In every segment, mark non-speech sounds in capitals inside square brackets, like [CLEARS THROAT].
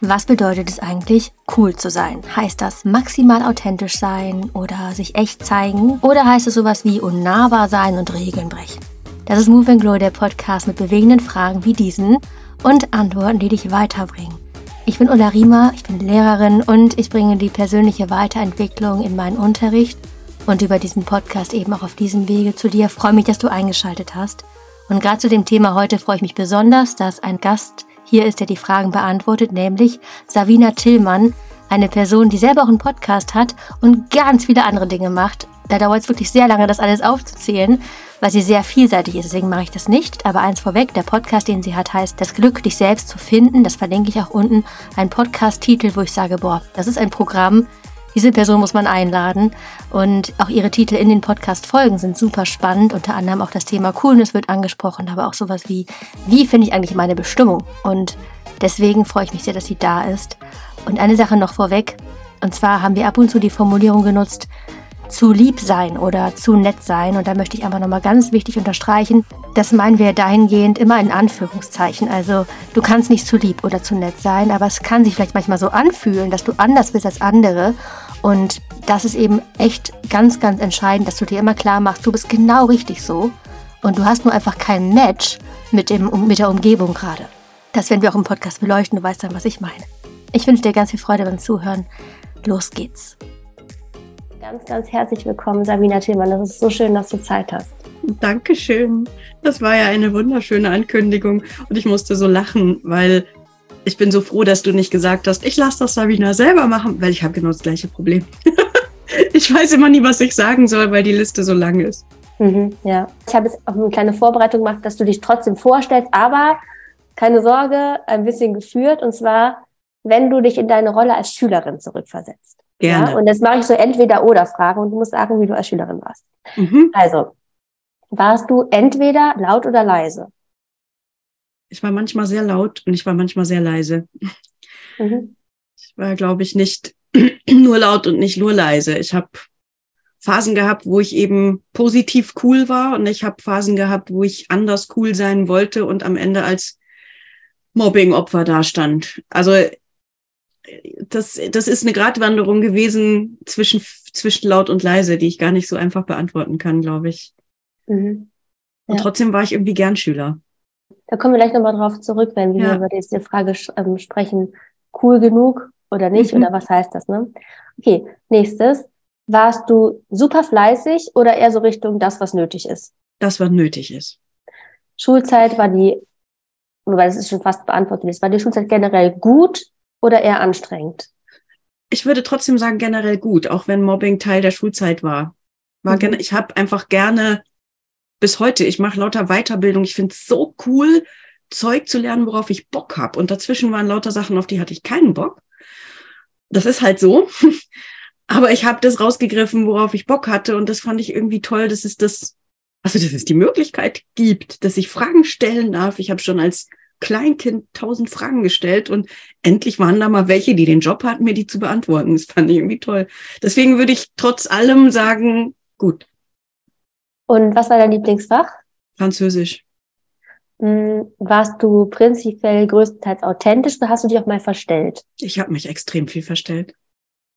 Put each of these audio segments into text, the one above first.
Was bedeutet es eigentlich, cool zu sein? Heißt das maximal authentisch sein oder sich echt zeigen? Oder heißt es sowas wie unnahbar sein und Regeln brechen? Das ist Move and Glow, der Podcast mit bewegenden Fragen wie diesen und Antworten, die dich weiterbringen. Ich bin Ulla Riemer, ich bin Lehrerin und ich bringe die persönliche Weiterentwicklung in meinen Unterricht und über diesen Podcast eben auch auf diesem Wege zu dir. Freue mich, dass du eingeschaltet hast. Und gerade zu dem Thema heute freue ich mich besonders, dass ein Gast hier ist, der die Fragen beantwortet, nämlich Savina Tillmann, eine Person, die selber auch einen Podcast hat und ganz viele andere Dinge macht. Da dauert es wirklich sehr lange, das alles aufzuzählen, weil sie sehr vielseitig ist. Deswegen mache ich das nicht. Aber eins vorweg, der Podcast, den sie hat, heißt Das Glück, dich selbst zu finden. Das verlinke ich auch unten. Ein Podcast-Titel, wo ich sage, boah, das ist ein Programm, diese Person muss man einladen. Und auch ihre Titel in den Podcast-Folgen sind super spannend. Unter anderem auch das Thema Coolness wird angesprochen, aber auch sowas wie, wie finde ich eigentlich meine Bestimmung? Und deswegen freue ich mich sehr, dass sie da ist. Und eine Sache noch vorweg. Und zwar haben wir ab und zu die Formulierung genutzt, zu lieb sein oder zu nett sein. Und da möchte ich einfach nochmal ganz wichtig unterstreichen, das meinen wir dahingehend immer in Anführungszeichen. Also du kannst nicht zu lieb oder zu nett sein, aber es kann sich vielleicht manchmal so anfühlen, dass du anders bist als andere. Und das ist eben echt ganz, ganz entscheidend, dass du dir immer klar machst, du bist genau richtig so. Und du hast nur einfach kein Match mit, dem, mit der Umgebung gerade. Das werden wir auch im Podcast beleuchten, du weißt dann, was ich meine. Ich wünsche dir ganz viel Freude beim Zuhören. Los geht's. Ganz, ganz herzlich willkommen, Sabina Tillmann. Das ist so schön, dass du Zeit hast. Dankeschön. Das war ja eine wunderschöne Ankündigung und ich musste so lachen, weil ich bin so froh, dass du nicht gesagt hast, ich lasse das Sabina selber machen, weil ich habe genau das gleiche Problem. [LAUGHS] ich weiß immer nie, was ich sagen soll, weil die Liste so lang ist. Mhm, ja, ich habe jetzt auch eine kleine Vorbereitung gemacht, dass du dich trotzdem vorstellst, aber keine Sorge, ein bisschen geführt und zwar, wenn du dich in deine Rolle als Schülerin zurückversetzt. Gerne. Ja? Und das mache ich so entweder oder Fragen und du musst sagen, wie du als Schülerin warst. Mhm. Also, warst du entweder laut oder leise? Ich war manchmal sehr laut und ich war manchmal sehr leise. Mhm. Ich war, glaube ich, nicht [CLEARS THROAT] nur laut und nicht nur leise. Ich habe Phasen gehabt, wo ich eben positiv cool war und ich habe Phasen gehabt, wo ich anders cool sein wollte und am Ende als Mobbing-Opfer dastand. Also das, das ist eine Gratwanderung gewesen zwischen, zwischen laut und leise, die ich gar nicht so einfach beantworten kann, glaube ich. Mhm. Ja. Und trotzdem war ich irgendwie gern Schüler. Da kommen wir gleich nochmal drauf zurück, wenn wir ja. über diese Frage ähm, sprechen. Cool genug oder nicht? Mhm. Oder was heißt das, ne? Okay, nächstes. Warst du super fleißig oder eher so Richtung das, was nötig ist? Das, was nötig ist. Schulzeit war die, wobei das ist schon fast beantwortet ist, war die Schulzeit generell gut oder eher anstrengend? Ich würde trotzdem sagen, generell gut, auch wenn Mobbing Teil der Schulzeit war. war mhm. Ich habe einfach gerne bis heute, ich mache lauter Weiterbildung. Ich finde es so cool, Zeug zu lernen, worauf ich Bock habe. Und dazwischen waren lauter Sachen, auf die hatte ich keinen Bock. Das ist halt so. [LAUGHS] Aber ich habe das rausgegriffen, worauf ich Bock hatte. Und das fand ich irgendwie toll, dass es das, also dass es die Möglichkeit gibt, dass ich Fragen stellen darf. Ich habe schon als Kleinkind tausend Fragen gestellt und endlich waren da mal welche, die den Job hatten, mir die zu beantworten. Das fand ich irgendwie toll. Deswegen würde ich trotz allem sagen, gut. Und was war dein Lieblingsfach? Französisch. Hm, warst du prinzipiell größtenteils authentisch oder hast du dich auch mal verstellt? Ich habe mich extrem viel verstellt.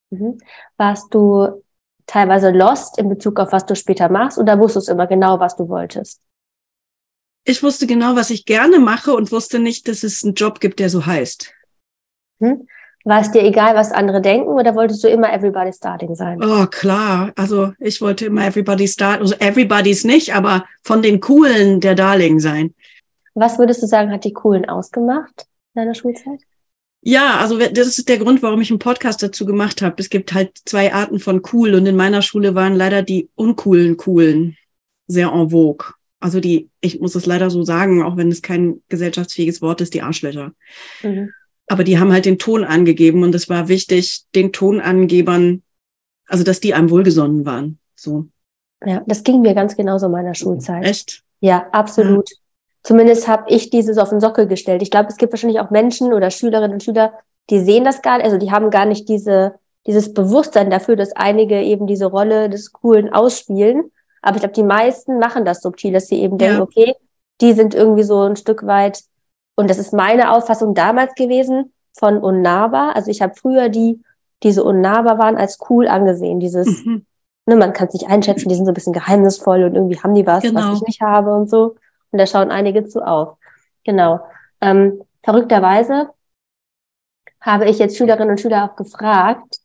Mhm. Warst du teilweise lost in Bezug auf was du später machst oder wusstest du immer genau, was du wolltest? ich wusste genau, was ich gerne mache und wusste nicht, dass es einen Job gibt, der so heißt. Hm? War es dir egal, was andere denken oder wolltest du immer Everybody Starting sein? Oh, klar. Also ich wollte immer Everybody Start, also Everybody's nicht, aber von den Coolen der Darling sein. Was würdest du sagen, hat die Coolen ausgemacht in deiner Schulzeit? Ja, also das ist der Grund, warum ich einen Podcast dazu gemacht habe. Es gibt halt zwei Arten von cool und in meiner Schule waren leider die uncoolen Coolen sehr en vogue. Also die, ich muss es leider so sagen, auch wenn es kein gesellschaftsfähiges Wort ist, die Arschlöcher. Mhm. Aber die haben halt den Ton angegeben und es war wichtig, den Tonangebern, also dass die einem wohlgesonnen waren. So. Ja, das ging mir ganz genauso in meiner Schulzeit. Echt? Ja, absolut. Ja. Zumindest habe ich dieses auf den Sockel gestellt. Ich glaube, es gibt wahrscheinlich auch Menschen oder Schülerinnen und Schüler, die sehen das gar nicht, also die haben gar nicht diese dieses Bewusstsein dafür, dass einige eben diese Rolle des Coolen ausspielen. Aber ich glaube, die meisten machen das subtil, dass sie eben ja. denken, okay, die sind irgendwie so ein Stück weit, und das ist meine Auffassung damals gewesen, von unnahbar. Also ich habe früher die, die so unnahbar waren, als cool angesehen. Dieses, mhm. ne, man kann es nicht einschätzen, die sind so ein bisschen geheimnisvoll und irgendwie haben die was, genau. was ich nicht habe und so. Und da schauen einige zu auf. Genau. Ähm, verrückterweise habe ich jetzt Schülerinnen und Schüler auch gefragt,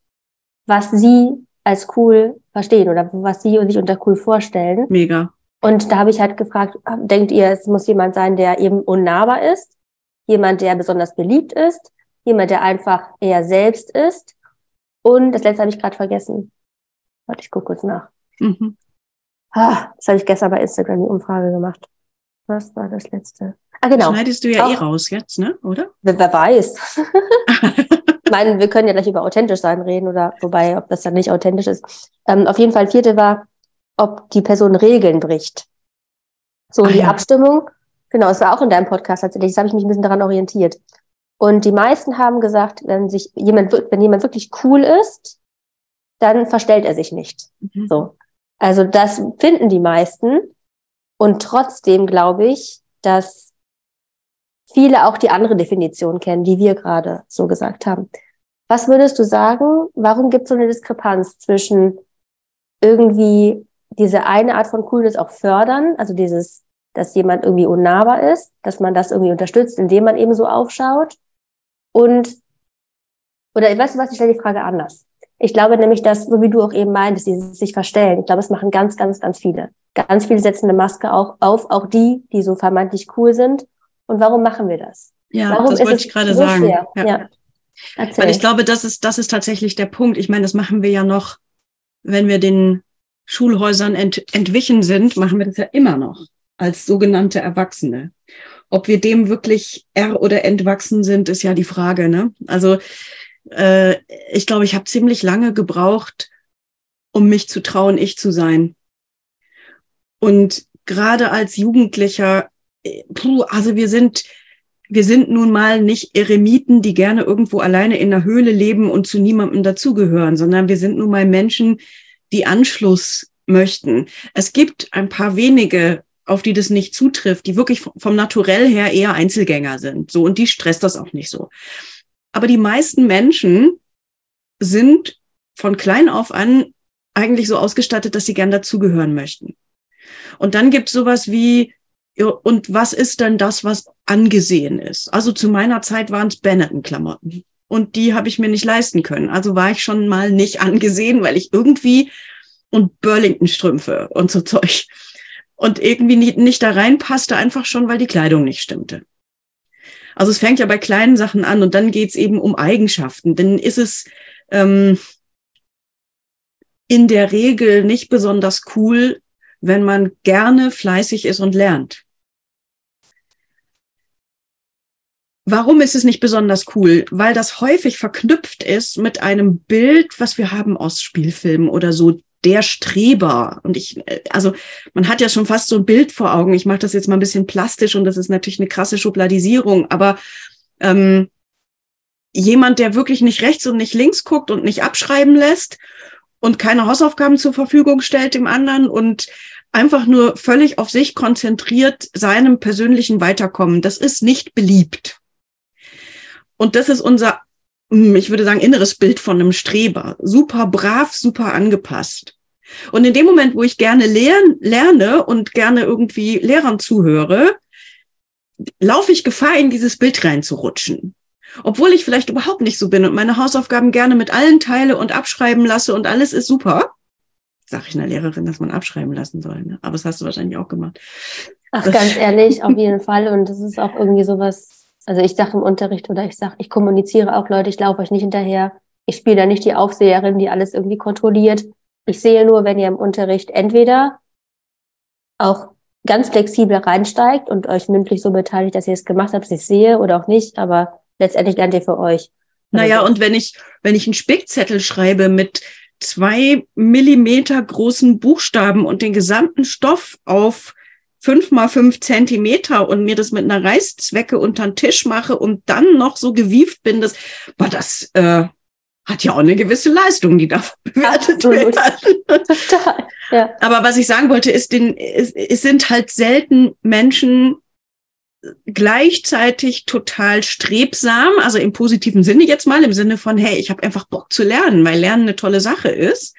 was sie als cool verstehen oder was sie sich unter cool vorstellen. Mega. Und da habe ich halt gefragt, denkt ihr, es muss jemand sein, der eben unnahbar ist, jemand, der besonders beliebt ist, jemand, der einfach eher selbst ist. Und das letzte habe ich gerade vergessen. Warte, ich gucke kurz nach. Mhm. Ah, das habe ich gestern bei Instagram die Umfrage gemacht. Was war das letzte? Ah, genau. Schneidest du ja eh Auch, eh raus jetzt, ne? Oder? [LAUGHS] Wer, wer weiß. ich meine, wir können ja gleich über authentisch sein reden oder wobei, ob das dann nicht authentisch ist. Ähm, auf jeden Fall, vierte war, ob die Person Regeln bricht. So, ah, die ja. Abstimmung, genau, es war auch in deinem Podcast tatsächlich, das habe ich mich ein bisschen daran orientiert. Und die meisten haben gesagt, wenn sich jemand, wenn jemand wirklich cool ist, dann verstellt er sich nicht. Mhm. So. Also das finden die meisten. Und trotzdem glaube ich, dass viele auch die andere Definition kennen, die wir gerade so gesagt haben. Was würdest du sagen? Warum gibt es so eine Diskrepanz zwischen irgendwie diese eine Art von Coolness auch fördern, also dieses, dass jemand irgendwie unnahbar ist, dass man das irgendwie unterstützt, indem man eben so aufschaut und, oder weißt du was, ich stelle die Frage anders. Ich glaube nämlich, dass, so wie du auch eben meintest, dieses sich verstellen, ich glaube, es machen ganz, ganz, ganz viele. Ganz viele setzen eine Maske auch auf, auch die, die so vermeintlich cool sind. Und warum machen wir das? Ja, warum das wollte ich gerade so sagen. Ja. ja. Weil ich glaube, das ist, das ist tatsächlich der Punkt. Ich meine, das machen wir ja noch, wenn wir den Schulhäusern ent, entwichen sind, machen wir das ja immer noch als sogenannte Erwachsene. Ob wir dem wirklich er oder entwachsen sind, ist ja die Frage. Ne? Also äh, ich glaube, ich habe ziemlich lange gebraucht, um mich zu trauen, ich zu sein. Und gerade als Jugendlicher, äh, puh, also wir sind, wir sind nun mal nicht Eremiten, die gerne irgendwo alleine in der Höhle leben und zu niemandem dazugehören, sondern wir sind nun mal Menschen, die Anschluss möchten. Es gibt ein paar wenige auf die das nicht zutrifft, die wirklich vom Naturell her eher Einzelgänger sind. So, und die stresst das auch nicht so. Aber die meisten Menschen sind von klein auf an eigentlich so ausgestattet, dass sie gern dazugehören möchten. Und dann gibt es sowas wie, und was ist denn das, was angesehen ist? Also zu meiner Zeit waren es Benetton-Klamotten. Und die habe ich mir nicht leisten können. Also war ich schon mal nicht [LAUGHS] angesehen, weil ich irgendwie und Burlington-Strümpfe und so Zeug und irgendwie nicht, nicht da reinpasste, einfach schon, weil die Kleidung nicht stimmte. Also es fängt ja bei kleinen Sachen an und dann geht's eben um Eigenschaften. Denn ist es ähm, in der Regel nicht besonders cool, wenn man gerne fleißig ist und lernt. Warum ist es nicht besonders cool? Weil das häufig verknüpft ist mit einem Bild, was wir haben aus Spielfilmen oder so der Streber. Und ich, also man hat ja schon fast so ein Bild vor Augen. Ich mache das jetzt mal ein bisschen plastisch und das ist natürlich eine krasse Schubladisierung, aber ähm, jemand, der wirklich nicht rechts und nicht links guckt und nicht abschreiben lässt und keine Hausaufgaben zur Verfügung stellt dem anderen und einfach nur völlig auf sich konzentriert seinem persönlichen Weiterkommen. Das ist nicht beliebt. Und das ist unser, hm, ich würde sagen, inneres Bild von einem Streber. Super brav, super angepasst. Und in dem Moment, wo ich gerne lern, lerne und gerne irgendwie Lehrern zuhöre, laufe ich Gefahr, in dieses Bild reinzurutschen. Obwohl ich vielleicht überhaupt nicht so bin und meine Hausaufgaben gerne mit allen teile und abschreiben lasse und alles ist super. Sag ich einer Lehrerin, dass man abschreiben lassen soll. Ne? Aber das hast du wahrscheinlich auch gemacht. Ach, ganz ehrlich, [LAUGHS] auf jeden Fall. Und das ist auch irgendwie sowas, also ich sage im Unterricht oder ich sage, ich kommuniziere auch Leute, ich laufe euch nicht hinterher. Ich spiele da nicht die Aufseherin, die alles irgendwie kontrolliert. Ich sehe nur, wenn ihr im Unterricht entweder auch ganz flexibel reinsteigt und euch mündlich so beteiligt, dass ihr es gemacht habt, dass ich sehe oder auch nicht, aber letztendlich lernt ihr für euch. Naja, und wenn ich, wenn ich einen Spickzettel schreibe mit zwei Millimeter großen Buchstaben und den gesamten Stoff auf fünf mal fünf Zentimeter und mir das mit einer Reißzwecke unter den Tisch mache und dann noch so gewieft bin, das, boah, das, äh, hat ja auch eine gewisse Leistung, die darf [LAUGHS] bewertet Absolut. werden. [LAUGHS] Total. Ja. Aber was ich sagen wollte, ist, den, es, es sind halt selten Menschen gleichzeitig total strebsam, also im positiven Sinne jetzt mal, im Sinne von, hey, ich habe einfach Bock zu lernen, weil Lernen eine tolle Sache ist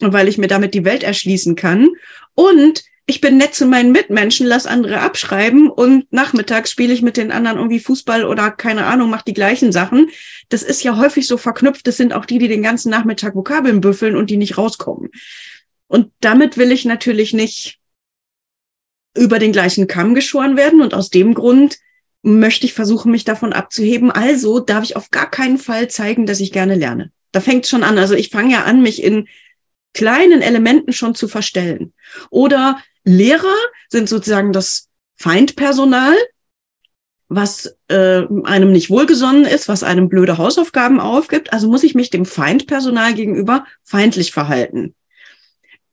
und weil ich mir damit die Welt erschließen kann. Und ich bin nett zu meinen Mitmenschen, lass andere abschreiben und nachmittags spiele ich mit den anderen irgendwie Fußball oder keine Ahnung, mach die gleichen Sachen. Das ist ja häufig so verknüpft. Das sind auch die, die den ganzen Nachmittag Vokabeln büffeln und die nicht rauskommen. Und damit will ich natürlich nicht über den gleichen Kamm geschoren werden. Und aus dem Grund möchte ich versuchen, mich davon abzuheben. Also darf ich auf gar keinen Fall zeigen, dass ich gerne lerne. Da fängt schon an. Also ich fange ja an, mich in kleinen Elementen schon zu verstellen. Oder Lehrer sind sozusagen das Feindpersonal, was äh, einem nicht wohlgesonnen ist, was einem blöde Hausaufgaben aufgibt. Also muss ich mich dem Feindpersonal gegenüber feindlich verhalten.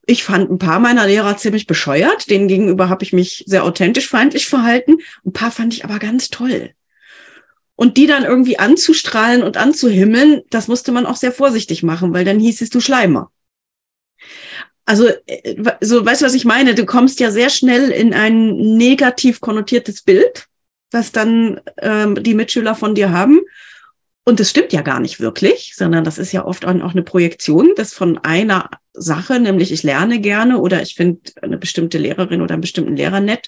Ich fand ein paar meiner Lehrer ziemlich bescheuert. Denen gegenüber habe ich mich sehr authentisch feindlich verhalten. Ein paar fand ich aber ganz toll. Und die dann irgendwie anzustrahlen und anzuhimmeln, das musste man auch sehr vorsichtig machen, weil dann hieß es, du Schleimer. Also, äh, so, weißt du, was ich meine? Du kommst ja sehr schnell in ein negativ konnotiertes Bild, was dann ähm, die Mitschüler von dir haben. Und das stimmt ja gar nicht wirklich, sondern das ist ja oft auch eine Projektion, das von einer Sache, nämlich ich lerne gerne oder ich finde eine bestimmte Lehrerin oder einen bestimmten Lehrer nett,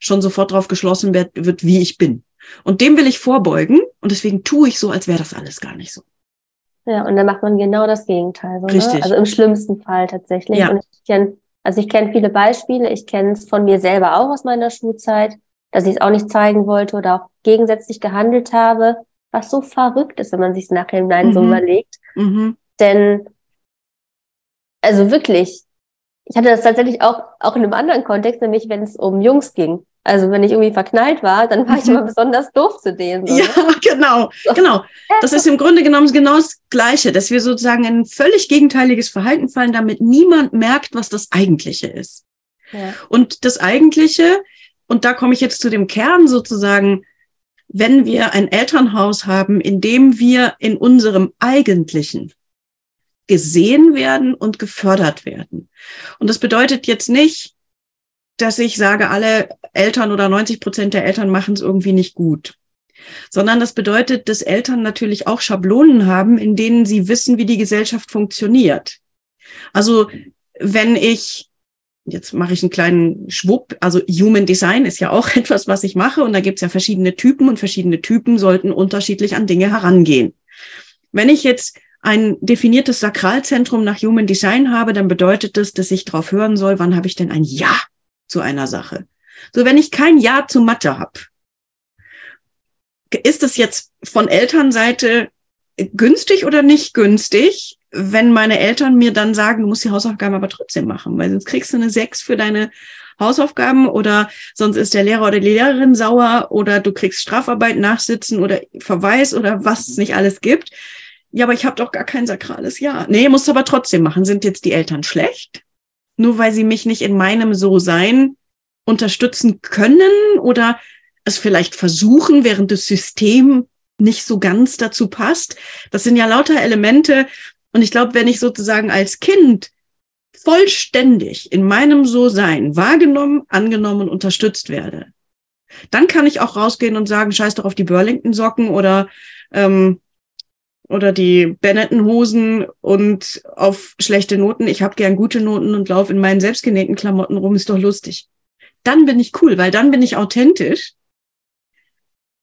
schon sofort drauf geschlossen wird, wird, wie ich bin. Und dem will ich vorbeugen und deswegen tue ich so, als wäre das alles gar nicht so. Ja, und dann macht man genau das Gegenteil. So, Richtig. Ne? Also im schlimmsten Fall tatsächlich. Ja. Und ich kenne, also ich kenne viele Beispiele. Ich kenne es von mir selber auch aus meiner Schulzeit, dass ich es auch nicht zeigen wollte oder auch gegensätzlich gehandelt habe, was so verrückt ist, wenn man sich es nachher hinein so Mhm. überlegt. Mhm. Denn, also wirklich, ich hatte das tatsächlich auch, auch in einem anderen Kontext, nämlich wenn es um Jungs ging. Also wenn ich irgendwie verknallt war, dann war ich Mhm. immer besonders doof zu denen. So, Ja, ne? [LAUGHS] genau, genau. Das ist im Grunde genommen genau das Gleiche, dass wir sozusagen in ein völlig gegenteiliges Verhalten fallen, damit niemand merkt, was das Eigentliche ist. ja. Und das Eigentliche, und da komme ich jetzt zu dem Kern sozusagen, wenn wir ein Elternhaus haben, in dem wir in unserem Eigentlichen gesehen werden und gefördert werden. Und das bedeutet jetzt nicht, dass ich sage, alle Eltern oder 90 Prozent der Eltern machen es irgendwie nicht gut. Sondern das bedeutet, dass Eltern natürlich auch Schablonen haben, in denen sie wissen, wie die Gesellschaft funktioniert. Also wenn ich, jetzt mache ich einen kleinen Schwupp, also Human Design ist ja auch [LAUGHS] etwas, was ich mache und da gibt es ja verschiedene Typen und verschiedene Typen sollten unterschiedlich an Dinge herangehen. Wenn ich jetzt ein definiertes Sakralzentrum nach Human Design habe, dann bedeutet das, dass ich drauf hören soll, wann habe ich denn ein Ja zu einer Sache. So, wenn ich kein Ja zu Mathe habe, ist es jetzt von Elternseite günstig oder nicht günstig, wenn meine Eltern mir dann sagen, du musst die Hausaufgaben aber trotzdem machen, weil sonst kriegst du eine Sechs für deine Hausaufgaben oder sonst ist der Lehrer oder die Lehrerin sauer oder du kriegst Strafarbeit nachsitzen oder Verweis oder was es nicht alles gibt. Ja, aber ich habe doch gar kein sakrales Ja. Nee, musst du aber trotzdem machen. Sind jetzt die Eltern schlecht? Nur weil sie mich nicht in meinem So-Sein unterstützen können oder es vielleicht versuchen, während das System nicht so ganz dazu passt. Das sind ja lauter Elemente. Und ich glaube, wenn ich sozusagen als Kind vollständig in meinem So-Sein wahrgenommen, angenommen und unterstützt werde, dann kann ich auch rausgehen und sagen, scheiß doch auf die Burlington-Socken oder, ähm, oder die Benetton-Hosen und auf schlechte Noten. Ich habe gern gute Noten und laufe in meinen selbstgenähten Klamotten rum, ist doch lustig. Dann bin ich cool, weil dann bin ich authentisch.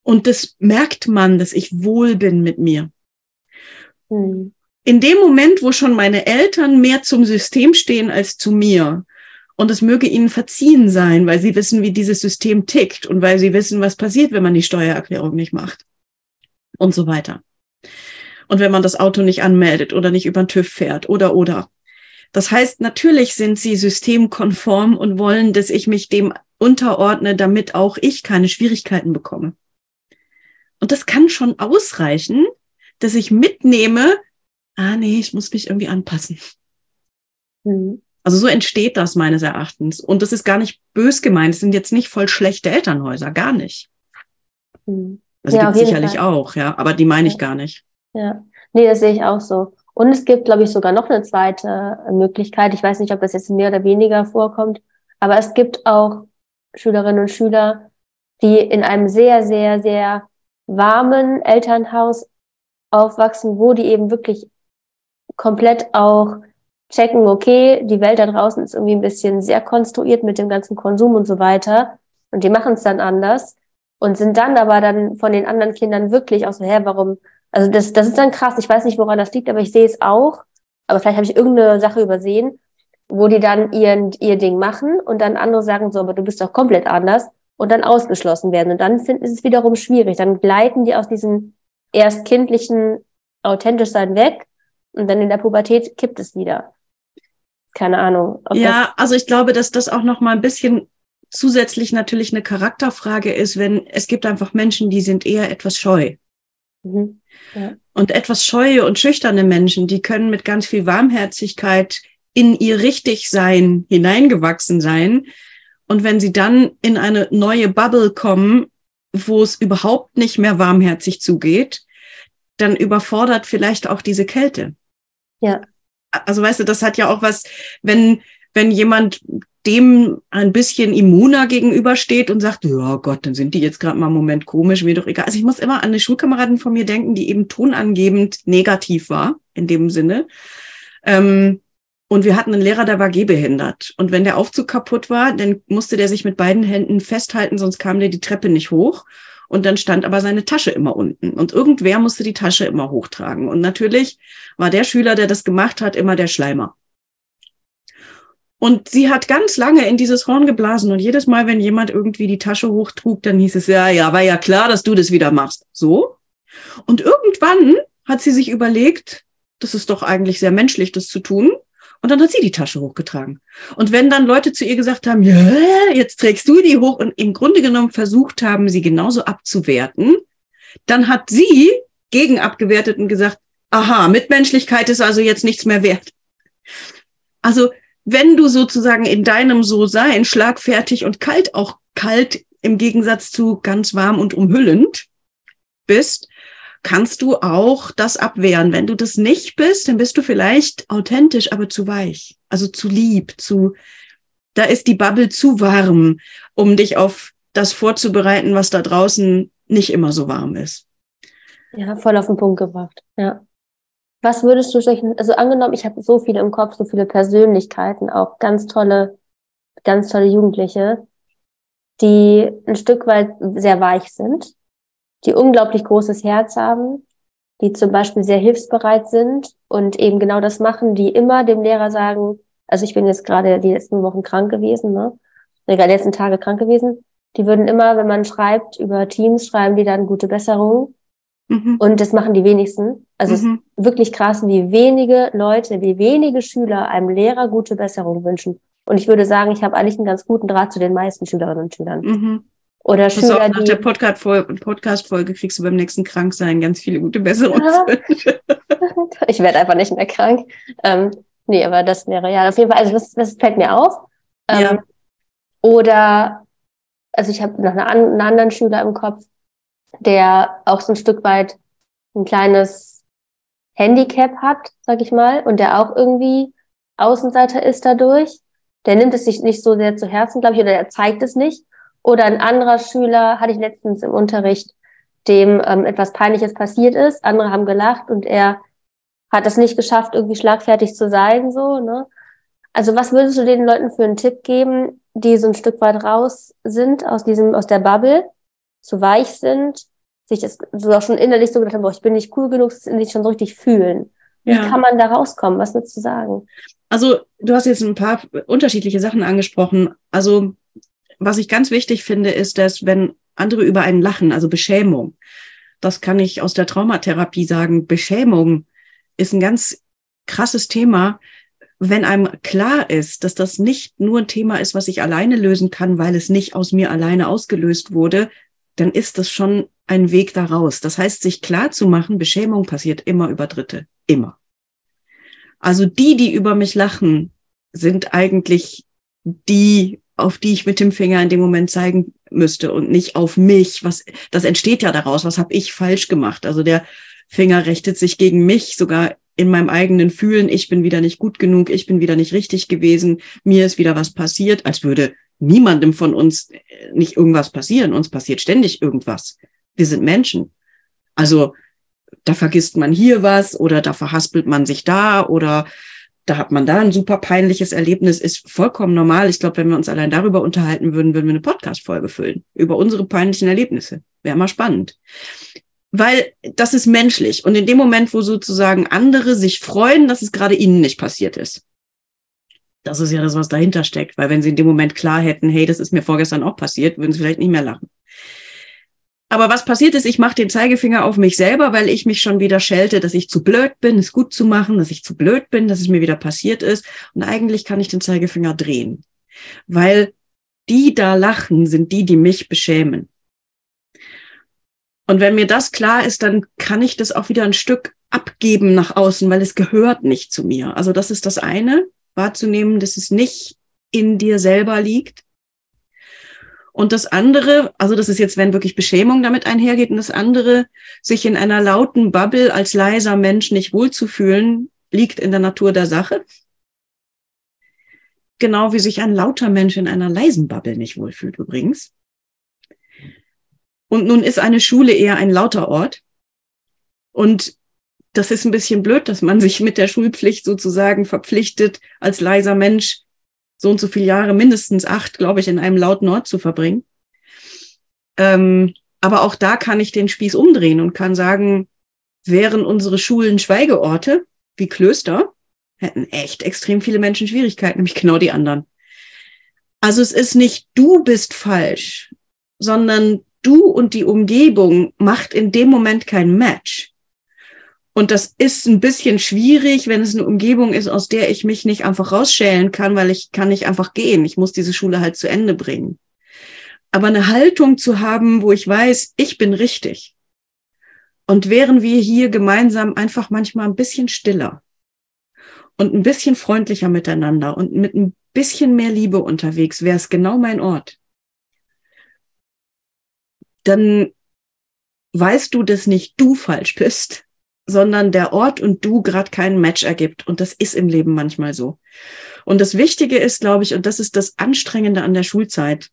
Und das merkt man, dass ich wohl bin mit mir. Hm. In dem Moment, wo schon meine Eltern mehr zum System stehen als zu mir, und es möge ihnen verziehen sein, weil sie wissen, wie dieses System tickt und weil sie wissen, was passiert, wenn man die Steuererklärung nicht macht und so weiter. Und wenn man das Auto nicht anmeldet oder nicht über den TÜV fährt oder oder. Das heißt, natürlich sind sie systemkonform und wollen, dass ich mich dem unterordne, damit auch ich keine Schwierigkeiten bekomme. Und das kann schon ausreichen, dass ich mitnehme, ah nee, ich muss mich irgendwie anpassen. Hm. Also so entsteht das meines Erachtens. Und das ist gar nicht bös gemeint. Es sind jetzt nicht voll schlechte Elternhäuser, gar nicht. Hm. Also Ja, gibt sicherlich Fall. auch, ja, aber die meine ich Ja. gar nicht. Ja. Nee, das sehe ich auch so. Und es gibt, glaube ich, sogar noch eine zweite Möglichkeit. Ich weiß nicht, ob das jetzt mehr oder weniger vorkommt, aber es gibt auch Schülerinnen und Schüler, die in einem sehr, sehr, sehr warmen Elternhaus aufwachsen, wo die eben wirklich komplett auch checken, okay, die Welt da draußen ist irgendwie ein bisschen sehr konstruiert mit dem ganzen Konsum und so weiter. Und die machen es dann anders und sind dann aber dann von den anderen Kindern wirklich auch so, hä, warum? Also das, das ist dann krass. Ich weiß nicht, woran das liegt, aber ich sehe es auch. Aber vielleicht habe ich irgendeine Sache übersehen, wo die dann ihren, ihr Ding machen und dann andere sagen so, aber du bist doch komplett anders und dann ausgeschlossen werden. Und dann finden, ist es wiederum schwierig. Dann gleiten die aus diesem erst kindlichen authentisch sein weg und dann in der Pubertät kippt es wieder. Keine Ahnung. Ja, also ich glaube, dass das auch noch mal ein bisschen zusätzlich natürlich eine Charakterfrage ist, wenn es gibt einfach Menschen, die sind eher etwas scheu. Mhm. Ja. Und etwas scheue und schüchterne Menschen, die können mit ganz viel Warmherzigkeit in ihr Richtigsein hineingewachsen sein. Und wenn sie dann in eine neue Bubble kommen, wo es überhaupt nicht mehr warmherzig zugeht, dann überfordert vielleicht auch diese Kälte. Ja. Also weißt du, das hat ja auch was, wenn, wenn jemand dem ein bisschen immuner gegenübersteht und sagt, ja Gott, dann sind die jetzt gerade mal einen Moment komisch, mir doch egal. Also ich muss immer an eine Schulkameradin von mir denken, die eben tonangebend negativ war, in dem Sinne. Ähm, und wir hatten einen Lehrer, der war gehbehindert. Und wenn der Aufzug kaputt war, dann musste der sich mit beiden Händen festhalten, sonst kam der die Treppe nicht hoch. Und dann stand aber seine Tasche immer unten. Und irgendwer musste die Tasche immer hochtragen. Und natürlich war der Schüler, der das gemacht hat, immer der Schleimer. Und sie hat ganz lange in dieses Horn geblasen und jedes Mal, wenn jemand irgendwie die Tasche hochtrug, dann hieß es, ja, ja, war ja klar, dass du das wieder machst. So. Und irgendwann hat sie sich überlegt, das ist doch eigentlich sehr menschlich, das zu tun. Und dann hat sie die Tasche hochgetragen. Und wenn dann Leute zu ihr gesagt haben, ja, jetzt trägst du die hoch und im Grunde genommen versucht haben, sie genauso abzuwerten, dann hat sie gegen abgewertet und gesagt, aha, Mitmenschlichkeit ist also jetzt nichts mehr wert. Also wenn du sozusagen in deinem So-Sein schlagfertig und kalt, auch kalt im Gegensatz zu ganz warm und umhüllend bist, kannst du auch das abwehren. Wenn du das nicht bist, dann bist du vielleicht authentisch, aber zu weich, also zu lieb, zu, da ist die Bubble zu warm, um dich auf das vorzubereiten, was da draußen nicht immer so warm ist. Ja, voll auf den Punkt gebracht. Ja. Was würdest du solchen, also angenommen, ich habe so viele im Kopf, so viele Persönlichkeiten, auch ganz tolle, ganz tolle Jugendliche, die ein Stück weit sehr weich sind, die unglaublich großes Herz haben, die zum Beispiel sehr hilfsbereit sind und eben genau das machen, die immer dem Lehrer sagen, also ich bin jetzt gerade die letzten Wochen krank gewesen, ne? Die letzten Tage krank gewesen. Die würden immer, wenn man schreibt über Teams, schreiben die dann gute Besserung. Mhm. Und das machen die wenigsten. Also mhm. es ist wirklich krass, wie wenige Leute, wie wenige Schüler einem Lehrer gute Besserung wünschen. Und ich würde sagen, ich habe eigentlich einen ganz guten Draht zu den meisten Schülerinnen und Schülern. Mhm. Oder Pass Schüler, auf, nach der Podcast-Folge Podcast kriegst du beim nächsten Kranksein ganz viele gute Besserungswünsche. [LAUGHS] ich werde einfach nicht mehr krank. Ähm, nee, aber das wäre ja auf jeden Fall, also das, das fällt mir auf. Ähm, ja. Oder, also ich habe noch eine, einen anderen Schüler im Kopf, der auch so ein Stück weit ein kleines Handicap hat, sag ich mal, und der auch irgendwie Außenseiter ist dadurch. Der nimmt es sich nicht so sehr zu Herzen, glaube ich, oder er zeigt es nicht. Oder ein anderer Schüler hatte ich letztens im Unterricht, dem ähm, etwas Peinliches passiert ist. Andere haben gelacht und er hat es nicht geschafft, irgendwie schlagfertig zu sein, so, ne? Also was würdest du den Leuten für einen Tipp geben, die so ein Stück weit raus sind aus diesem, aus der Bubble zu weich sind, sich das so auch schon innerlich so gedacht haben, boah, ich bin nicht cool genug, sich schon so richtig fühlen. Wie ja. kann man da rauskommen? Was würdest du sagen? Also, du hast jetzt ein paar unterschiedliche Sachen angesprochen. Also, was ich ganz wichtig finde, ist, dass wenn andere über einen lachen, also Beschämung, das kann ich aus der Traumatherapie sagen, Beschämung ist ein ganz krasses Thema, wenn einem klar ist, dass das nicht nur ein Thema ist, was ich alleine lösen kann, weil es nicht aus mir alleine ausgelöst wurde, dann ist das schon ein Weg daraus. Das heißt, sich klar zu machen, Beschämung passiert immer über Dritte. Immer. Also die, die über mich lachen, sind eigentlich die, auf die ich mit dem Finger in dem Moment zeigen müsste und nicht auf mich. Was, das entsteht ja daraus. Was habe ich falsch gemacht? Also der Finger richtet sich gegen mich, sogar in meinem eigenen Fühlen, ich bin wieder nicht gut genug, ich bin wieder nicht richtig gewesen, mir ist wieder was passiert, als würde niemandem von uns äh, nicht irgendwas passieren. Uns passiert ständig irgendwas. Wir sind Menschen. Also da vergisst man hier was oder da verhaspelt man sich da oder da hat man da ein super peinliches Erlebnis, ist vollkommen normal. Ich glaube, wenn wir uns allein darüber unterhalten würden, würden wir eine Podcast-Folge füllen über unsere peinlichen Erlebnisse. Wäre mal spannend weil das ist menschlich. Und in dem Moment, wo sozusagen andere sich freuen, dass es gerade ihnen nicht passiert ist, das ist ja das, was dahinter steckt. Weil wenn sie in dem Moment klar hätten, hey, das ist mir vorgestern auch passiert, würden sie vielleicht nicht mehr lachen. Aber was passiert ist, ich mache den Zeigefinger auf mich selber, weil ich mich schon wieder schelte, dass ich zu blöd bin, es gut zu machen, dass ich zu blöd bin, dass es mir wieder passiert ist. Und eigentlich kann ich den Zeigefinger drehen. Weil die da lachen, sind die, die mich beschämen. Und wenn mir das klar ist, dann kann ich das auch wieder ein Stück abgeben nach außen, weil es gehört nicht zu mir. Also das ist das eine, wahrzunehmen, dass es nicht in dir selber liegt. Und das andere, also das ist jetzt, wenn wirklich Beschämung damit einhergeht, und das andere, sich in einer lauten Bubble als leiser Mensch nicht wohlzufühlen, liegt in der Natur der Sache. Genau wie sich ein lauter Mensch in einer leisen Bubble nicht wohlfühlt übrigens. Und nun ist eine Schule eher ein lauter Ort. Und das ist ein bisschen blöd, dass man sich mit der Schulpflicht sozusagen verpflichtet, als leiser Mensch so und so viele Jahre, mindestens acht, glaube ich, in einem lauten Ort zu verbringen. Ähm, aber auch da kann ich den Spieß umdrehen und kann sagen, wären unsere Schulen Schweigeorte wie Klöster, hätten echt extrem viele Menschen Schwierigkeiten, nämlich genau die anderen. Also es ist nicht du bist falsch, sondern du und die Umgebung macht in dem Moment kein Match. Und das ist ein bisschen schwierig, wenn es eine Umgebung ist, aus der ich mich nicht einfach rausschälen kann, weil ich kann nicht einfach gehen. Ich muss diese Schule halt zu Ende bringen. Aber eine Haltung zu haben, wo ich weiß, ich bin richtig. Und wären wir hier gemeinsam einfach manchmal ein bisschen stiller und ein bisschen freundlicher miteinander und mit ein bisschen mehr Liebe unterwegs, wäre es genau mein Ort dann weißt du, dass nicht du falsch bist, sondern der Ort und du gerade keinen Match ergibt. Und das ist im Leben manchmal so. Und das Wichtige ist, glaube ich, und das ist das Anstrengende an der Schulzeit.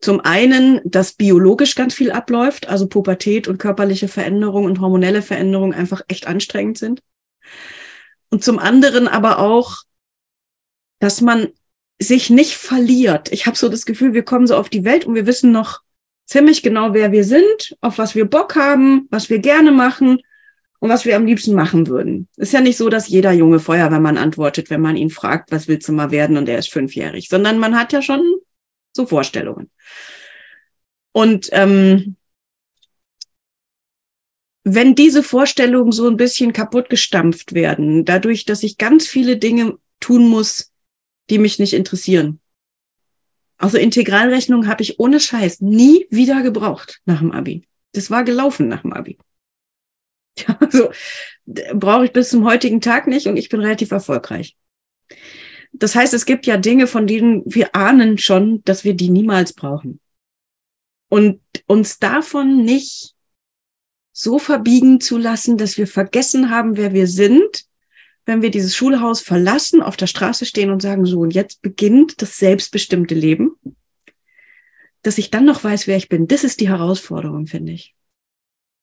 Zum einen, dass biologisch ganz viel abläuft, also Pubertät und körperliche Veränderungen und hormonelle Veränderungen einfach echt anstrengend sind. Und zum anderen aber auch, dass man sich nicht verliert. Ich habe so das Gefühl, wir kommen so auf die Welt und wir wissen noch ziemlich genau, wer wir sind, auf was wir Bock haben, was wir gerne machen und was wir am liebsten machen würden. Ist ja nicht so, dass jeder junge Feuerwehrmann antwortet, wenn man ihn fragt, was willst du mal werden und er ist fünfjährig, sondern man hat ja schon so Vorstellungen. Und ähm, wenn diese Vorstellungen so ein bisschen kaputt gestampft werden, dadurch, dass ich ganz viele Dinge tun muss, die mich nicht interessieren, also Integralrechnung habe ich ohne Scheiß nie wieder gebraucht nach dem Abi. Das war gelaufen nach dem Abi. [LAUGHS] Ja, also brauche ich bis zum heutigen Tag nicht und ich bin relativ erfolgreich. Das heißt, es gibt ja Dinge, von denen wir ahnen schon, dass wir die niemals brauchen. Und uns davon nicht so verbiegen zu lassen, dass wir vergessen haben, wer wir sind wenn wir dieses Schulhaus verlassen, auf der Straße stehen und sagen, so, und jetzt beginnt das selbstbestimmte Leben, dass ich dann noch weiß, wer ich bin. Das ist die Herausforderung, finde ich.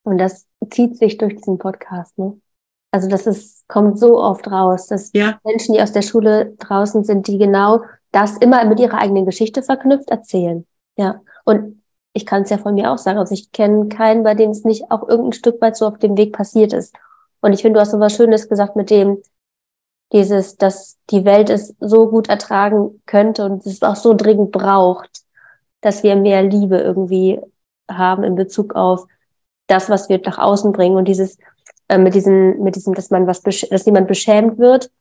Und das zieht sich durch diesen Podcast, ne? Also das ist, kommt so oft raus, dass ja. Menschen, die aus der Schule draußen sind, die genau das immer mit ihrer eigenen Geschichte verknüpft erzählen. Ja. Und ich kann es ja von mir auch sagen. Also ich kenne keinen, bei dem es nicht auch irgendein Stück weit so auf dem Weg passiert ist. Und ich finde, du hast so was Schönes gesagt mit dem, dieses, dass die Welt es so gut ertragen könnte und es auch so dringend braucht, dass wir mehr Liebe irgendwie haben in Bezug auf das, was wir nach außen bringen und dieses äh, mit diesem, mit diesem, dass man was, dass jemand beschämt wird.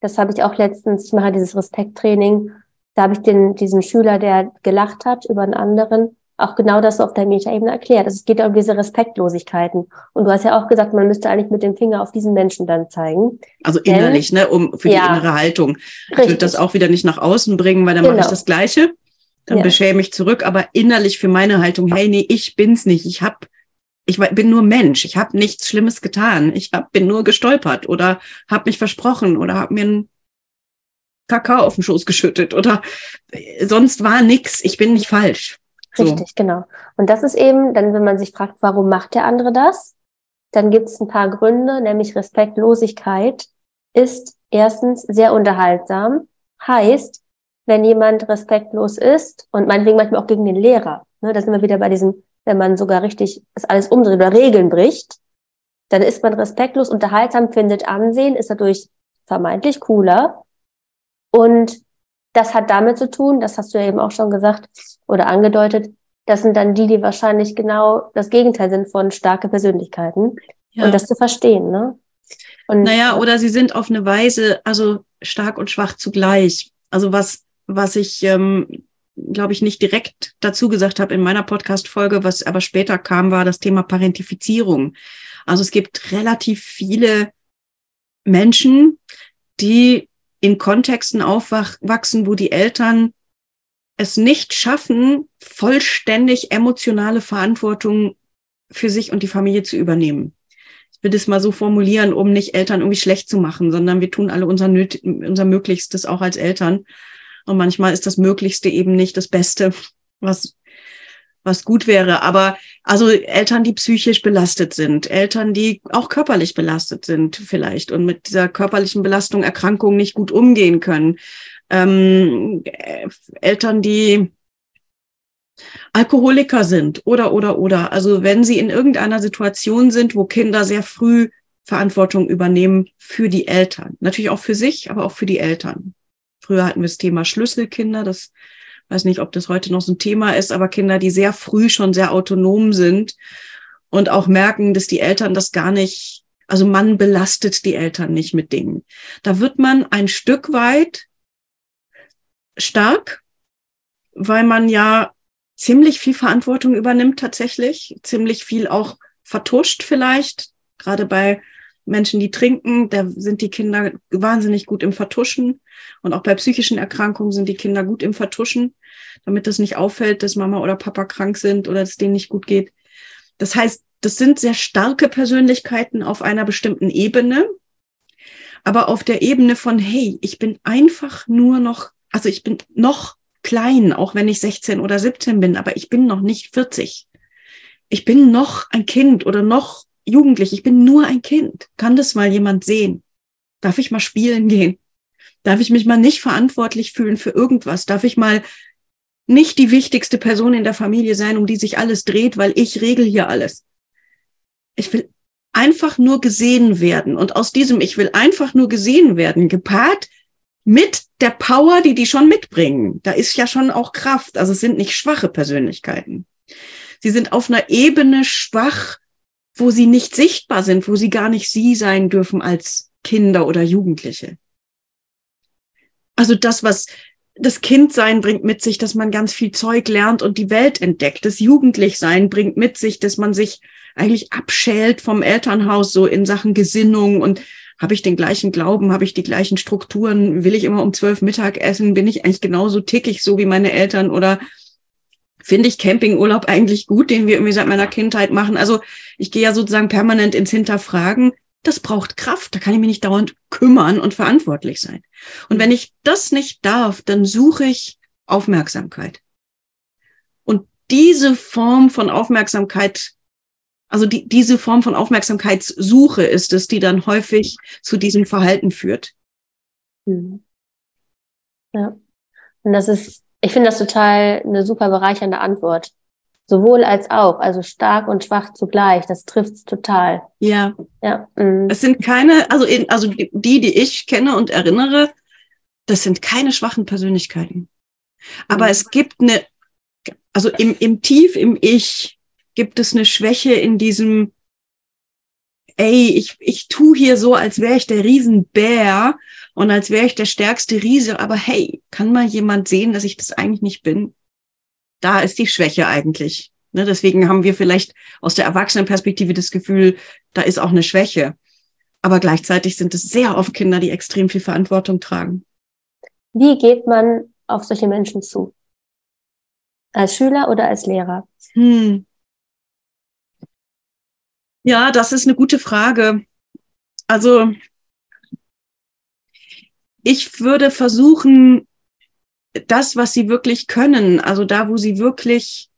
Das habe ich auch letztens. Ich mache dieses Respekttraining. Da habe ich den diesen Schüler, der gelacht hat über einen anderen, auch genau das auf der Metaebene erklärt. Also es geht ja um diese Respektlosigkeiten. Und du hast ja auch gesagt, man müsste eigentlich mit dem Finger auf diesen Menschen dann zeigen. Also innerlich, Denn, ne, um für ja, die innere Haltung. Ich würde das auch wieder nicht nach außen bringen, weil dann genau. mache ich das Gleiche. Dann ja. beschäme ich zurück, aber innerlich für meine Haltung, hey, nee, ich bin's nicht. Ich hab ich bin nur Mensch, ich habe nichts Schlimmes getan, ich hab, bin nur gestolpert oder habe mich versprochen oder habe mir einen Kakao auf den Schoß geschüttet oder sonst war nix, ich bin nicht falsch. So. Richtig, genau. Und das ist eben, dann, wenn man sich fragt, warum macht der andere das, dann gibt es ein paar Gründe, nämlich Respektlosigkeit ist erstens sehr unterhaltsam, heißt, wenn jemand respektlos ist und meinetwegen manchmal auch gegen den Lehrer, ne, da sind wir wieder bei diesem, wenn man sogar richtig das alles umdreht oder Regeln bricht, dann ist man respektlos, unterhaltsam, findet Ansehen, ist dadurch vermeintlich cooler. Und das hat damit zu tun, das hast du ja eben auch schon gesagt oder angedeutet, das sind dann die, die wahrscheinlich genau das Gegenteil sind von starke Persönlichkeiten. Ja. Und das zu verstehen, ne? Und, naja, oder sie sind auf eine Weise, also stark und schwach zugleich. Also was, was ich, ähm, glaube ich, nicht direkt dazu gesagt habe in meiner Podcast-Folge, was aber später kam, war das Thema Parentifizierung. Also es gibt relativ viele Menschen, die in Kontexten aufwachsen, wo die Eltern es nicht schaffen, vollständig emotionale Verantwortung für sich und die Familie zu übernehmen. Ich will das mal so formulieren, um nicht Eltern irgendwie schlecht zu machen, sondern wir tun alle unser, unser Möglichstes auch als Eltern. Und manchmal ist das Möglichste eben nicht das Beste, was, was gut wäre. Aber also Eltern, die psychisch belastet sind, Eltern, die auch körperlich belastet sind vielleicht und mit dieser körperlichen Belastung, Erkrankungen nicht gut umgehen können, ähm, Eltern, die Alkoholiker sind oder, oder, oder. Also wenn sie in irgendeiner Situation sind, wo Kinder sehr früh Verantwortung übernehmen für die Eltern. Natürlich auch für sich, aber auch für die Eltern. Früher hatten wir das Thema Schlüsselkinder. Das weiß nicht, ob das heute noch so ein Thema ist, aber Kinder, die sehr früh schon sehr autonom sind und auch merken, dass die Eltern das gar nicht, also man belastet die Eltern nicht mit Dingen. Da wird man ein Stück weit stark, weil man ja ziemlich viel Verantwortung übernimmt tatsächlich, ziemlich viel auch vertuscht vielleicht, gerade bei Menschen, die trinken, da sind die Kinder wahnsinnig gut im Vertuschen. Und auch bei psychischen Erkrankungen sind die Kinder gut im Vertuschen, damit es nicht auffällt, dass Mama oder Papa krank sind oder dass denen nicht gut geht. Das heißt, das sind sehr starke Persönlichkeiten auf einer bestimmten Ebene. Aber auf der Ebene von, hey, ich bin einfach nur noch also ich bin noch klein, auch wenn ich 16 oder 17 bin, aber ich bin noch nicht 40. Ich bin noch ein Kind oder noch jugendlich. Ich bin nur ein Kind. Kann das mal jemand sehen? Darf ich mal spielen gehen? Darf ich mich mal nicht verantwortlich fühlen für irgendwas? Darf ich mal nicht die wichtigste Person in der Familie sein, um die sich alles dreht, weil ich regel hier alles? Ich will einfach nur gesehen werden. Und aus diesem Ich will einfach nur gesehen werden, gepaart mit der Power, die die schon mitbringen. Da ist ja schon auch Kraft. Also es sind nicht schwache Persönlichkeiten. Sie sind auf einer Ebene schwach, wo sie nicht sichtbar sind, wo sie gar nicht sie sein dürfen als Kinder oder Jugendliche. Also das, was das Kindsein bringt mit sich, dass man ganz viel Zeug lernt und die Welt entdeckt. Das Jugendlichsein bringt mit sich, dass man sich eigentlich abschält vom Elternhaus so in Sachen Gesinnung und habe ich den gleichen Glauben? Habe ich die gleichen Strukturen? Will ich immer um zwölf Mittag essen? Bin ich eigentlich genauso tickig, so wie meine Eltern? Oder finde ich Campingurlaub eigentlich gut, den wir irgendwie seit meiner Kindheit machen? Also ich gehe ja sozusagen permanent ins Hinterfragen. Das braucht Kraft. Da kann ich mich nicht dauernd kümmern und verantwortlich sein. Und wenn ich das nicht darf, dann suche ich Aufmerksamkeit. Und diese Form von Aufmerksamkeit also die, diese Form von Aufmerksamkeitssuche ist es, die dann häufig zu diesem Verhalten führt. Mhm. Ja. Und das ist, ich finde das total eine super bereichernde Antwort. Sowohl als auch, also stark und schwach zugleich. Das trifft es total. Ja. Ja. Mhm. Es sind keine, also, in, also die, die ich kenne und erinnere, das sind keine schwachen Persönlichkeiten. Aber mhm. es gibt eine, also im, im Tief, im Ich, gibt es eine Schwäche in diesem, ey, ich, ich tu hier so, als wäre ich der Riesenbär und als wäre ich der stärkste Riese, aber hey, kann mal jemand sehen, dass ich das eigentlich nicht bin? Da ist die Schwäche eigentlich. Ne, deswegen haben wir vielleicht aus der Erwachsenenperspektive das Gefühl, da ist auch eine Schwäche. Aber gleichzeitig sind es sehr oft Kinder, die extrem viel Verantwortung tragen. Wie geht man auf solche Menschen zu? Als Schüler oder als Lehrer? Hm. Ja, das ist eine gute Frage. Also ich würde versuchen, das, was sie wirklich können, also da, wo sie wirklich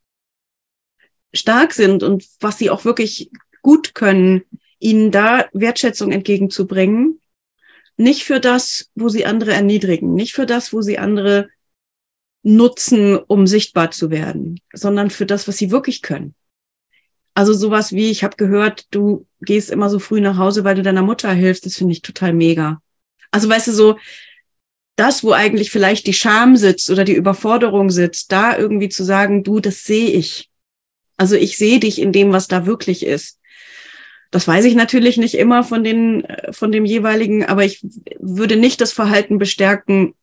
stark sind und was sie auch wirklich gut können, ihnen da Wertschätzung entgegenzubringen. Nicht für das, wo sie andere erniedrigen, nicht für das, wo sie andere nutzen, um sichtbar zu werden, sondern für das, was sie wirklich können. Also sowas wie, ich habe gehört, du gehst immer so früh nach Hause, weil du deiner Mutter hilfst, das finde ich total mega. Also weißt du, so das, wo eigentlich vielleicht die Scham sitzt oder die Überforderung sitzt, da irgendwie zu sagen, du, das sehe ich. Also ich sehe dich in dem, was da wirklich ist. Das weiß ich natürlich nicht immer von den, von dem jeweiligen, aber ich würde nicht das Verhalten bestärken,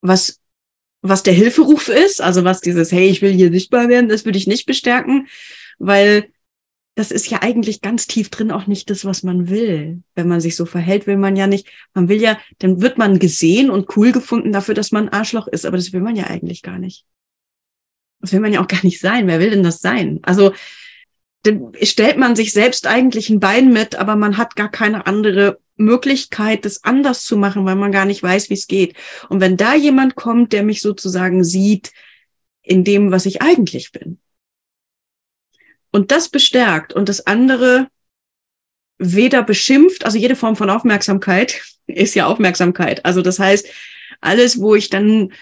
was, was der Hilferuf ist, also was dieses, hey, ich will hier sichtbar werden, das würde ich nicht bestärken, weil das ist ja eigentlich ganz tief drin auch nicht das, was man will. Wenn man sich so verhält, will man ja nicht, man will ja, dann wird man gesehen und cool gefunden dafür, dass man Arschloch ist, aber das will man ja eigentlich gar nicht. Das will man ja auch gar nicht sein. Wer will denn das sein? Also, dann stellt man sich selbst eigentlich ein Bein mit, aber man hat gar keine andere Möglichkeit, das anders zu machen, weil man gar nicht weiß, wie es geht. Und wenn da jemand kommt, der mich sozusagen sieht in dem, was ich eigentlich bin, und das bestärkt und das andere weder beschimpft, also jede Form von Aufmerksamkeit [LAUGHS] ist ja Aufmerksamkeit. Also das heißt, alles, wo ich dann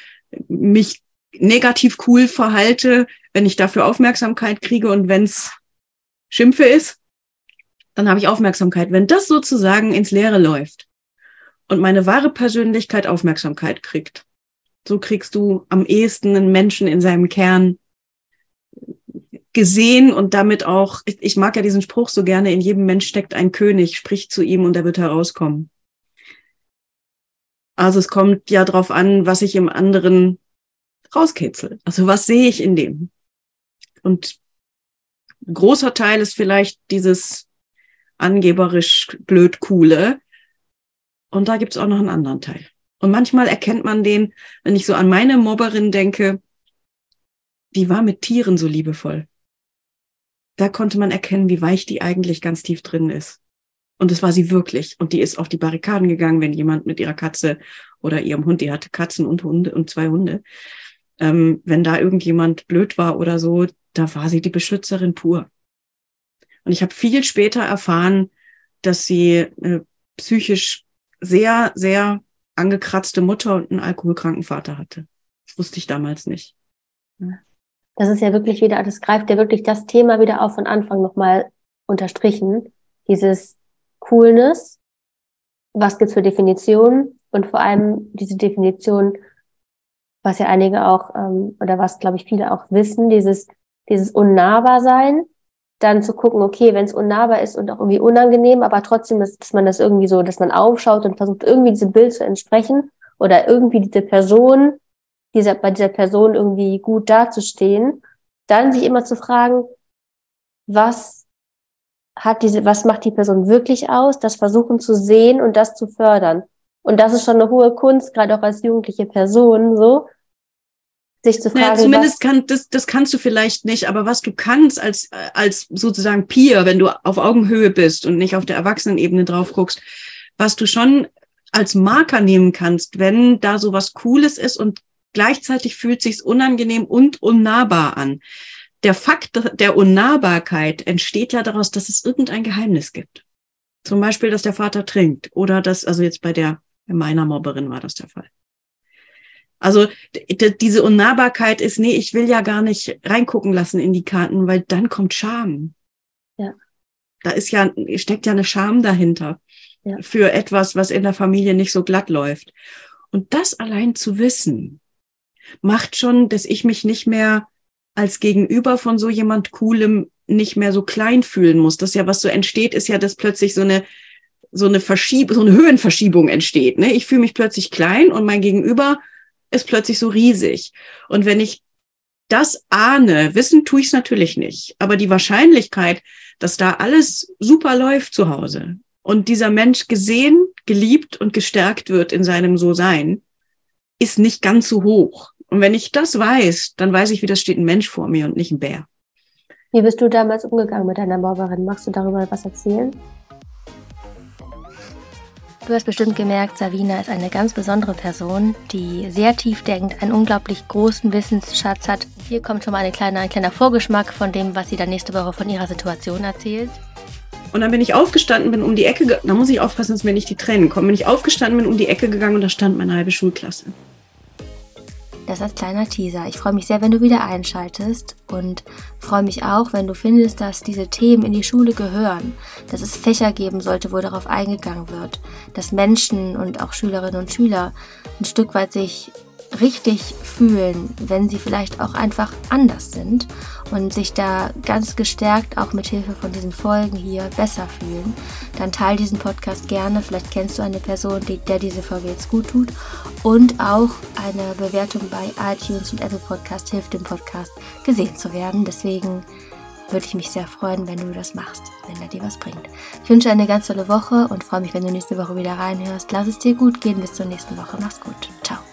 mich negativ cool verhalte, wenn ich dafür Aufmerksamkeit kriege und wenn es Schimpfe ist, dann habe ich Aufmerksamkeit. Wenn das sozusagen ins Leere läuft und meine wahre Persönlichkeit Aufmerksamkeit kriegt, so kriegst du am ehesten einen Menschen in seinem Kern gesehen und damit auch, ich, ich mag ja diesen Spruch so gerne, in jedem Mensch steckt ein König, sprich zu ihm und er wird herauskommen. Also es kommt ja drauf an, was ich im anderen rauskitzel. Also was sehe ich in dem? Und großer Teil ist vielleicht dieses angeberisch blöd coole. Und da gibt's auch noch einen anderen Teil. Und manchmal erkennt man den, wenn ich so an meine Mobberin denke, die war mit Tieren so liebevoll da konnte man erkennen, wie weich die eigentlich ganz tief drin ist. Und das war sie wirklich. Und die ist auf die Barrikaden gegangen, wenn jemand mit ihrer Katze oder ihrem Hund, die hatte Katzen und Hunde und zwei Hunde, ähm, wenn da irgendjemand blöd war oder so, da war sie die Beschützerin pur. Und ich habe viel später erfahren, dass sie eine psychisch sehr, sehr angekratzte Mutter und einen alkoholkranken Vater hatte. Das wusste ich damals nicht das ist ja wirklich wieder, das greift ja wirklich das Thema wieder auf von Anfang nochmal unterstrichen. Dieses Coolness, was gibt's für Definitionen und vor allem diese Definition, was ja einige auch, ähm, oder was glaube ich viele auch wissen, dieses, dieses unnahbar sein, dann zu gucken, okay, wenn es unnahbar ist und auch irgendwie unangenehm, aber trotzdem, dass, dass man das irgendwie so, dass man aufschaut und versucht, irgendwie diesem Bild zu entsprechen oder irgendwie diese Person dieser, bei dieser Person irgendwie gut dazustehen, dann sich immer zu fragen, was hat diese, was macht die Person wirklich aus, das versuchen zu sehen und das zu fördern. Und das ist schon eine hohe Kunst, gerade auch als jugendliche Person, so, sich zu fragen. Naja, zumindest kann, das, das kannst du vielleicht nicht, aber was du kannst als, als sozusagen Peer, wenn du auf Augenhöhe bist und nicht auf der Erwachsenenebene drauf guckst, was du schon als Marker nehmen kannst, wenn da so was Cooles ist und gleichzeitig fühlt sich's unangenehm und unnahbar an. Der Fakt der Unnahbarkeit entsteht ja daraus, dass es irgendein Geheimnis gibt. Zum Beispiel, dass der Vater trinkt oder dass, also jetzt bei der, bei meiner Mobberin war das der Fall. Also diese Unnahbarkeit ist, nee, ich will ja gar nicht reingucken lassen in die Karten, weil dann kommt Scham. Ja. Da ist ja, steckt ja eine Scham dahinter ja. für etwas, was in der Familie nicht so glatt läuft. Und das allein zu wissen, macht schon, dass ich mich nicht mehr als Gegenüber von so jemand Coolem nicht mehr so klein fühlen muss. Das ja, was so entsteht, ist ja, dass plötzlich so eine so eine Verschiebung, so eine Höhenverschiebung entsteht. Ne? Ich fühle mich plötzlich klein und mein Gegenüber ist plötzlich so riesig. Und wenn ich das ahne, wissen tue ich es natürlich nicht, aber die Wahrscheinlichkeit, dass da alles super läuft zu Hause und dieser Mensch gesehen, geliebt und gestärkt wird in seinem So-Sein, ist nicht ganz so hoch. Und wenn ich das weiß, dann weiß ich, wie das steht ein Mensch vor mir und nicht ein Bär. Wie bist du damals umgegangen mit deiner Mobberin? Magst du darüber was erzählen? Du hast bestimmt gemerkt, Savina ist eine ganz besondere Person, die sehr tief denkt, einen unglaublich großen Wissensschatz hat. Hier kommt schon mal eine kleine, ein kleiner Vorgeschmack von dem, was sie dann nächste Woche von ihrer Situation erzählt. Und dann bin ich aufgestanden, bin um die Ecke, da muss ich aufpassen, dass mir nicht die Tränen kommen, bin ich aufgestanden, bin um die Ecke gegangen und da stand meine halbe Schulklasse. Das als kleiner Teaser. Ich freue mich sehr, wenn du wieder einschaltest und freue mich auch, wenn du findest, dass diese Themen in die Schule gehören, dass es Fächer geben sollte, wo darauf eingegangen wird, dass Menschen und auch Schülerinnen und Schüler ein Stück weit sich richtig fühlen, wenn sie vielleicht auch einfach anders sind und sich da ganz gestärkt auch mit Hilfe von diesen Folgen hier besser fühlen, dann teile diesen Podcast gerne. Vielleicht kennst du eine Person, die, der diese Folge jetzt gut tut. Und auch eine Bewertung bei iTunes und Apple Podcast hilft dem Podcast gesehen zu werden. Deswegen würde ich mich sehr freuen, wenn du das machst, wenn er dir was bringt. Ich wünsche eine ganz tolle Woche und freue mich, wenn du nächste Woche wieder reinhörst. Lass es dir gut gehen. Bis zur nächsten Woche. Mach's gut. Ciao.